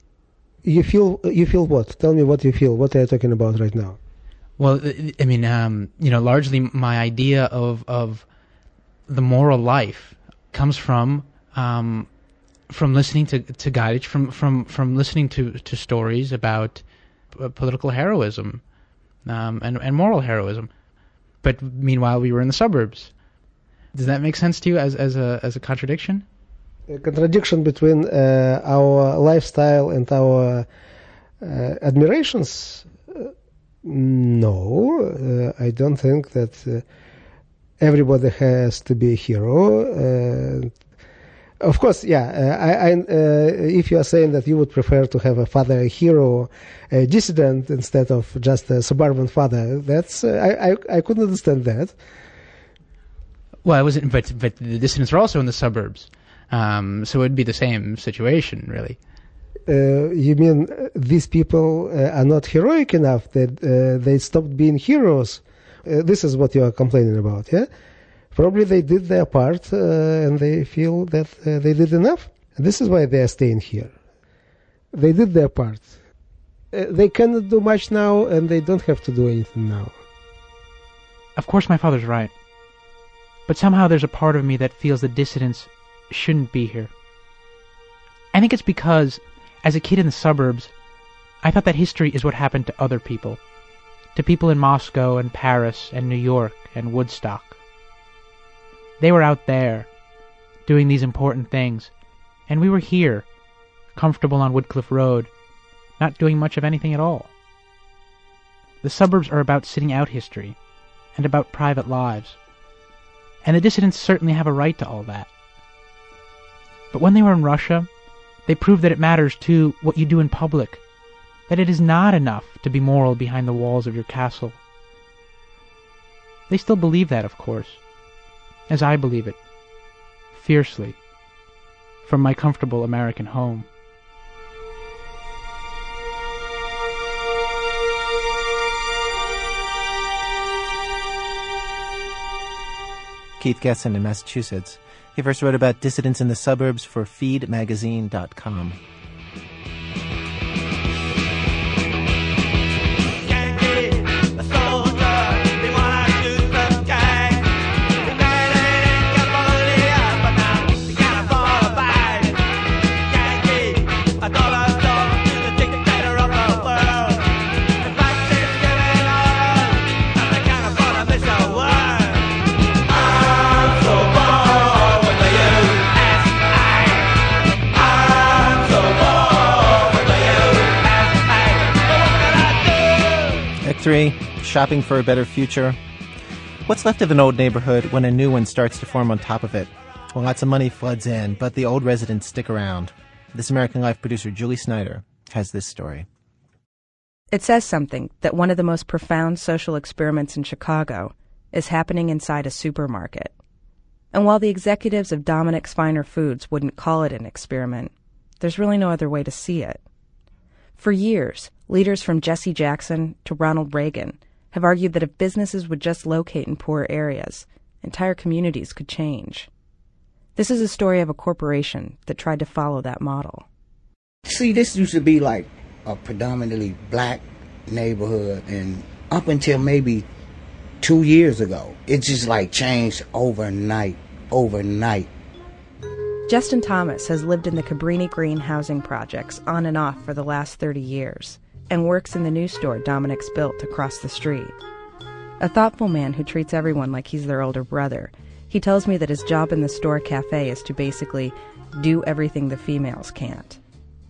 You feel you feel what? Tell me what you feel. What are you talking about right now? Well, I mean, um, you know, largely my idea of of the moral life comes from um, from listening to to Galich, from from from listening to to stories about political heroism um, and and moral heroism. But meanwhile, we were in the suburbs. Does that make sense to you as as a as a contradiction? A contradiction between uh, our lifestyle and our uh, admirations? Uh, no, uh, I don't think that uh, everybody has to be a hero. Of course, yeah. Uh, I, I, uh, if you are saying that you would prefer to have a father, a hero, a dissident instead of just a suburban father, that's uh, I, I I couldn't understand that. Well, I wasn't, but but the dissidents are also in the suburbs, um, so it'd be the same situation, really. Uh, you mean uh, these people uh, are not heroic enough that uh, they stopped being heroes? Uh, this is what you are complaining about, yeah? Probably they did their part uh, and they feel that uh, they did enough. This is why they are staying here. They did their part. Uh, they cannot do much now and they don't have to do anything now. Of course, my father's right. But somehow there's a part of me that feels the dissidents shouldn't be here. I think it's because, as a kid in the suburbs, I thought that history is what happened to other people. To people in Moscow and Paris and New York and Woodstock. They were out there, doing these important things, and we were here, comfortable on Woodcliff Road, not doing much of anything at all. The suburbs are about sitting out history, and about private lives. And the dissidents certainly have a right to all that. But when they were in Russia, they proved that it matters too what you do in public, that it is not enough to be moral behind the walls of your castle. They still believe that, of course, as I believe it, fiercely, from my comfortable American home. Keith Gessen in Massachusetts. He first wrote about dissidents in the suburbs for feedmagazine.com. 3 Shopping for a Better Future. What's left of an old neighborhood when a new one starts to form on top of it? Well, lots of money floods in, but the old residents stick around. This American Life producer, Julie Snyder, has this story. It says something that one of the most profound social experiments in Chicago is happening inside a supermarket. And while the executives of Dominick's Finer Foods wouldn't call it an experiment, there's really no other way to see it. For years, leaders from Jesse Jackson to Ronald Reagan have argued that if businesses would just locate in poor areas, entire communities could change. This is a story of a corporation that tried to follow that model. See, this used to be like a predominantly black neighborhood, and up until maybe two years ago, it just like changed overnight, overnight. Justin Thomas has lived in the Cabrini Green housing projects on and off for the last 30 years and works in the new store Dominick's built across the street. A thoughtful man who treats everyone like he's their older brother, he tells me that his job in the store cafe is to basically do everything the females can't,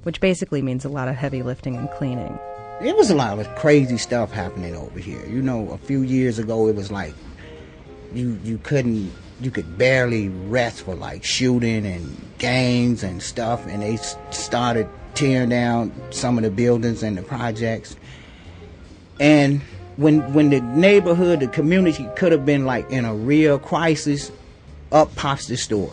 which basically means a lot of heavy lifting and cleaning. It was a lot of crazy stuff happening over here. You know, a few years ago, it was like you you couldn't you could barely rest for like shooting and gangs and stuff, and they started tearing down some of the buildings and the projects. And when when the neighborhood, the community could have been like in a real crisis, up pops the store.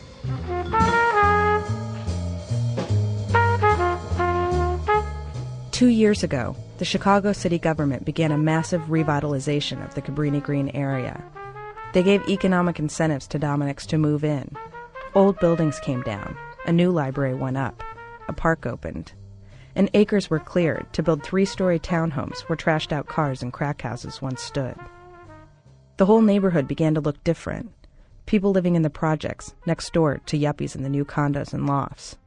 Two years ago, the Chicago city government began a massive revitalization of the Cabrini Green area. They gave economic incentives to Dominick's to move in. Old buildings came down, a new library went up, a park opened, and acres were cleared to build three story townhomes where trashed out cars and crack houses once stood. The whole neighborhood began to look different. People living in the projects, next door to yuppies in the new condos and lofts.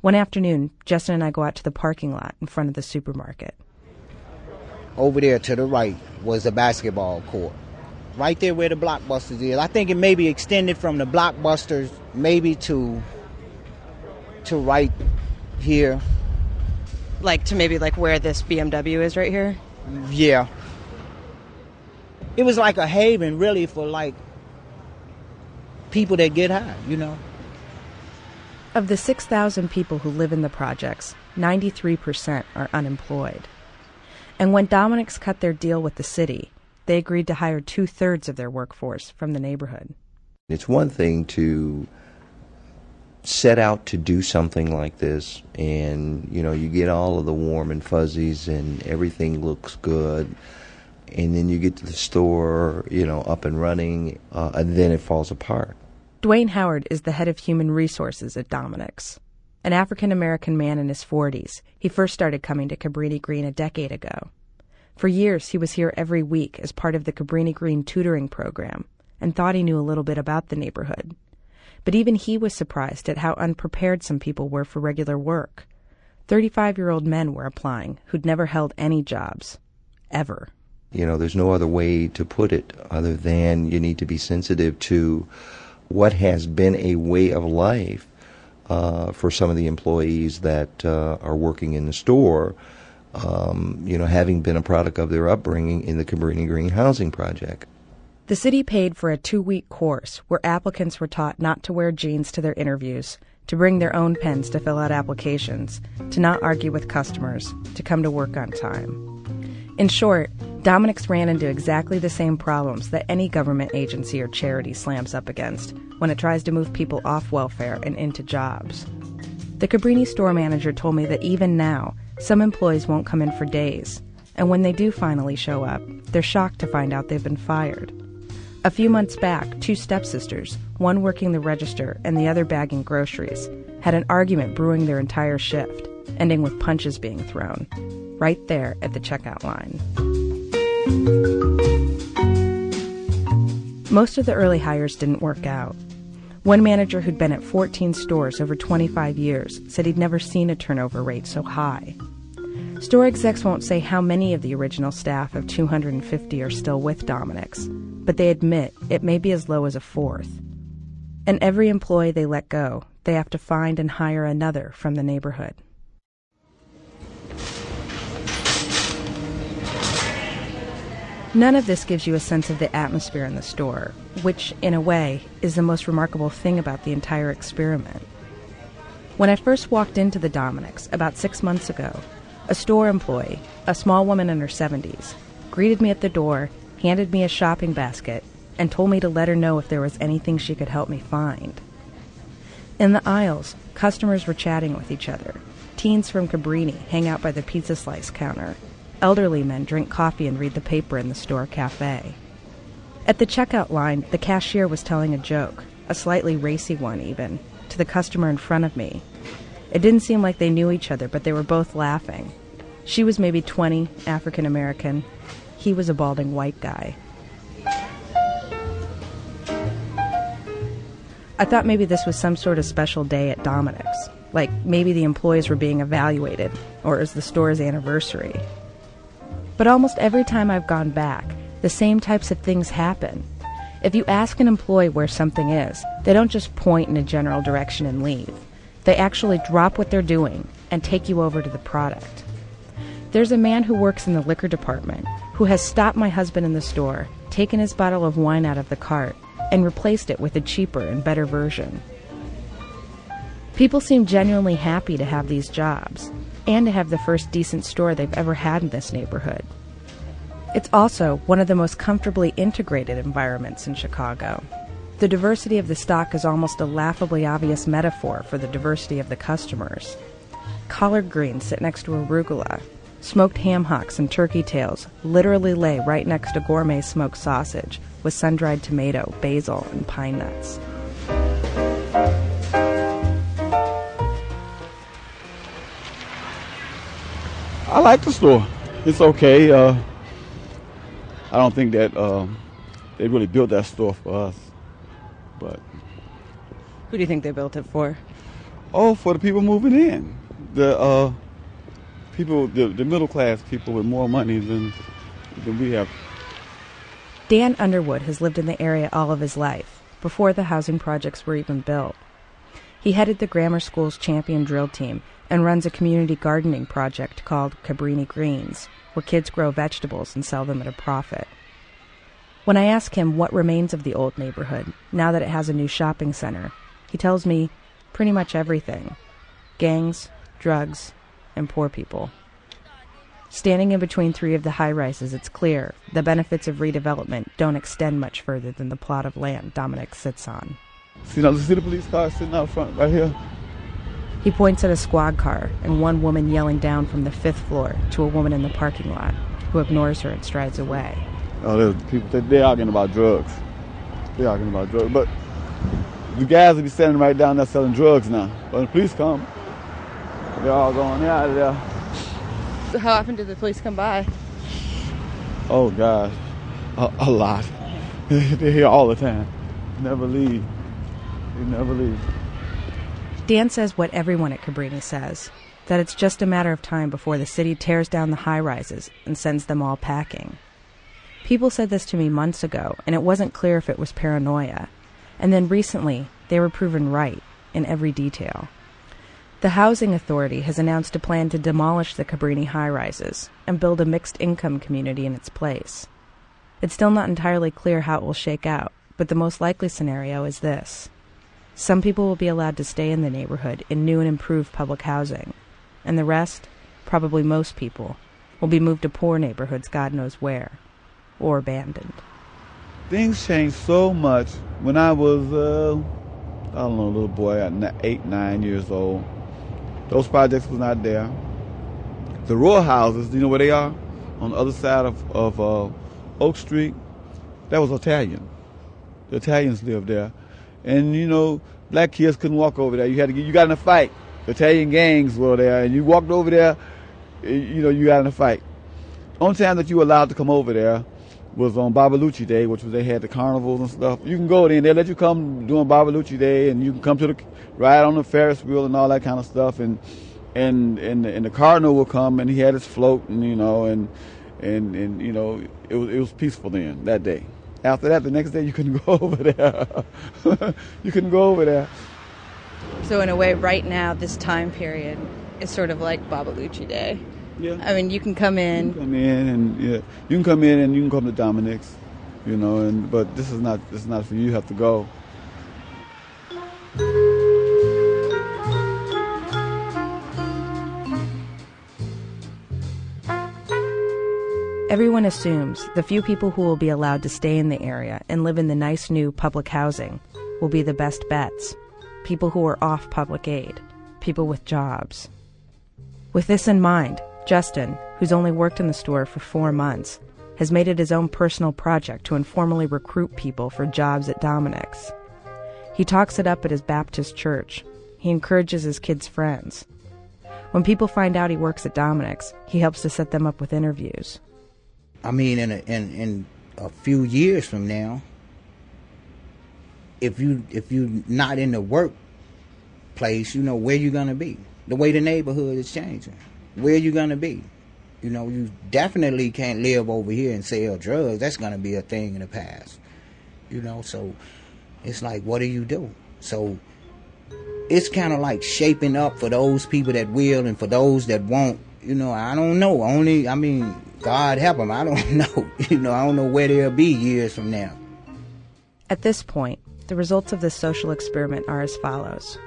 One afternoon, Justin and I go out to the parking lot in front of the supermarket. Over there to the right was the basketball court. Right there where the blockbusters is. I think it may be extended from the blockbusters maybe to to right here. Like to maybe like where this BMW is right here? Yeah. It was like a haven really for like people that get high, you know. Of the 6,000 people who live in the projects, 93% are unemployed. And when Dominick's cut their deal with the city, they agreed to hire two thirds of their workforce from the neighborhood. It's one thing to set out to do something like this, and you know, you get all of the warm and fuzzies, and everything looks good. And then you get to the store, you know, up and running, uh, and then it falls apart. Dwayne Howard is the head of human resources at Dominick's. An African American man in his 40s, he first started coming to Cabrini Green a decade ago. For years, he was here every week as part of the Cabrini Green tutoring program and thought he knew a little bit about the neighborhood. But even he was surprised at how unprepared some people were for regular work. 35 year old men were applying who'd never held any jobs. Ever. You know, there's no other way to put it other than you need to be sensitive to what has been a way of life uh, for some of the employees that uh, are working in the store, um, you know, having been a product of their upbringing in the Cabrini Green Housing Project. The city paid for a two week course where applicants were taught not to wear jeans to their interviews, to bring their own pens to fill out applications, to not argue with customers, to come to work on time. In short, Dominick's ran into exactly the same problems that any government agency or charity slams up against when it tries to move people off welfare and into jobs. The Cabrini store manager told me that even now, some employees won't come in for days, and when they do finally show up, they're shocked to find out they've been fired. A few months back, two stepsisters, one working the register and the other bagging groceries, had an argument brewing their entire shift, ending with punches being thrown, right there at the checkout line. Most of the early hires didn't work out. One manager who'd been at 14 stores over 25 years said he'd never seen a turnover rate so high. Store execs won't say how many of the original staff of 250 are still with Dominick's, but they admit it may be as low as a fourth. And every employee they let go, they have to find and hire another from the neighborhood. None of this gives you a sense of the atmosphere in the store, which, in a way, is the most remarkable thing about the entire experiment. When I first walked into the Dominicks about six months ago, a store employee, a small woman in her 70s, greeted me at the door, handed me a shopping basket, and told me to let her know if there was anything she could help me find. In the aisles, customers were chatting with each other. Teens from Cabrini hang out by the pizza slice counter, Elderly men drink coffee and read the paper in the store cafe. At the checkout line, the cashier was telling a joke, a slightly racy one even, to the customer in front of me. It didn't seem like they knew each other, but they were both laughing. She was maybe 20, African American. He was a balding white guy. I thought maybe this was some sort of special day at Dominick's, like maybe the employees were being evaluated, or it was the store's anniversary. But almost every time I've gone back, the same types of things happen. If you ask an employee where something is, they don't just point in a general direction and leave. They actually drop what they're doing and take you over to the product. There's a man who works in the liquor department who has stopped my husband in the store, taken his bottle of wine out of the cart, and replaced it with a cheaper and better version. People seem genuinely happy to have these jobs and to have the first decent store they've ever had in this neighborhood. It's also one of the most comfortably integrated environments in Chicago. The diversity of the stock is almost a laughably obvious metaphor for the diversity of the customers. Collard greens sit next to arugula. Smoked ham hocks and turkey tails literally lay right next to gourmet smoked sausage with sun dried tomato, basil, and pine nuts. I like the store. It's okay. Uh, I don't think that uh, they really built that store for us, but. Who do you think they built it for? Oh, for the people moving in, the uh, people, the, the middle class people with more money than than we have. Dan Underwood has lived in the area all of his life, before the housing projects were even built. He headed the grammar school's champion drill team and runs a community gardening project called Cabrini Greens, where kids grow vegetables and sell them at a profit. When I ask him what remains of the old neighborhood now that it has a new shopping center, he tells me pretty much everything gangs, drugs, and poor people. Standing in between three of the high rises, it's clear the benefits of redevelopment don't extend much further than the plot of land Dominick sits on. See, now, see the police car sitting out front right here? He points at a squad car and one woman yelling down from the fifth floor to a woman in the parking lot, who ignores her and strides away. Oh, there's people. They're arguing about drugs. They're arguing about drugs, but the guys will be standing right down there selling drugs now. When the police come, they're all going out of there. So how often do the police come by? Oh gosh, a, a lot. they're here all the time. Never leave. They never leave. Dan says what everyone at Cabrini says that it's just a matter of time before the city tears down the high rises and sends them all packing. People said this to me months ago, and it wasn't clear if it was paranoia. And then recently, they were proven right in every detail. The Housing Authority has announced a plan to demolish the Cabrini high rises and build a mixed income community in its place. It's still not entirely clear how it will shake out, but the most likely scenario is this. Some people will be allowed to stay in the neighborhood in new and improved public housing, and the rest, probably most people, will be moved to poor neighborhoods God knows where, or abandoned. Things changed so much when I was, uh, I don't know, a little boy, eight, nine years old. Those projects was not there. The row houses, you know where they are? On the other side of, of uh, Oak Street, that was Italian. The Italians lived there. And, you know, black kids couldn't walk over there. You had to get, you got in a fight. The Italian gangs were there, and you walked over there, you know, you got in a fight. Only time that you were allowed to come over there was on Barbalucci Day, which was they had the carnivals and stuff. You can go there and they let you come during Barbalucci Day, and you can come to the ride on the Ferris wheel and all that kind of stuff. And and and and the cardinal will come and he had his float, and you know, and and and you know, it was it was peaceful then that day. After that, the next day you couldn't go over there. you couldn't go over there. So in a way, right now, this time period is sort of like Babalucci Day. Yeah. I mean, you can come in. You can come in and yeah, you can come in and you can come to Dominick's, you know. And but this is not this is not for you. You have to go. Everyone assumes the few people who will be allowed to stay in the area and live in the nice new public housing will be the best bets. People who are off public aid, people with jobs. With this in mind, Justin, who's only worked in the store for four months, has made it his own personal project to informally recruit people for jobs at Dominick's. He talks it up at his Baptist church. He encourages his kids' friends. When people find out he works at Dominick's, he helps to set them up with interviews. I mean, in a, in in a few years from now, if you if you're not in the workplace, you know where you're gonna be. The way the neighborhood is changing, where you gonna be. You know, you definitely can't live over here and sell drugs. That's gonna be a thing in the past. You know, so it's like, what do you do? So it's kind of like shaping up for those people that will and for those that won't. You know, I don't know. Only, I mean, God help them. I don't know. You know, I don't know where they'll be years from now. At this point, the results of this social experiment are as follows.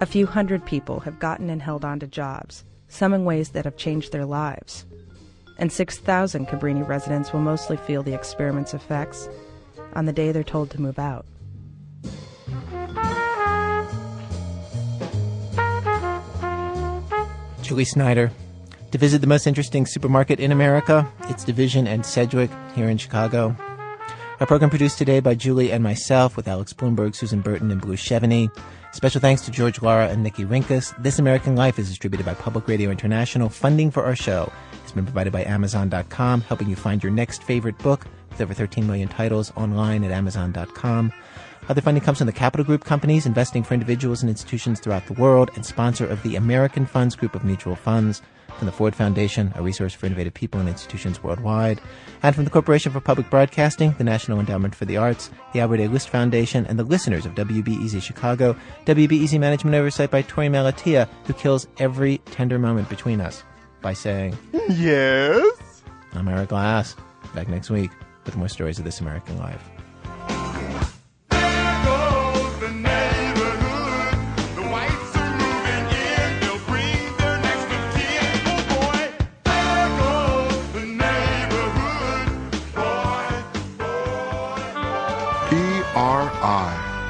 A few hundred people have gotten and held on to jobs, some in ways that have changed their lives. And 6,000 Cabrini residents will mostly feel the experiment's effects on the day they're told to move out. Julie Snyder. To visit the most interesting supermarket in America, it's Division and Sedgwick here in Chicago. Our program produced today by Julie and myself with Alex Blumberg, Susan Burton, and Blue Chevigny. Special thanks to George Lara and Nikki Rinkus. This American Life is distributed by Public Radio International. Funding for our show has been provided by Amazon.com, helping you find your next favorite book with over 13 million titles online at Amazon.com. Other funding comes from the Capital Group companies investing for individuals and institutions throughout the world and sponsor of the American Funds Group of Mutual Funds, from the Ford Foundation, a resource for innovative people and institutions worldwide, and from the Corporation for Public Broadcasting, the National Endowment for the Arts, the Albert A. List Foundation, and the listeners of WBEZ Chicago, WBEZ Management Oversight by Torey Malatia, who kills every tender moment between us by saying, Yes? I'm Ira Glass. Back next week with more stories of this American life.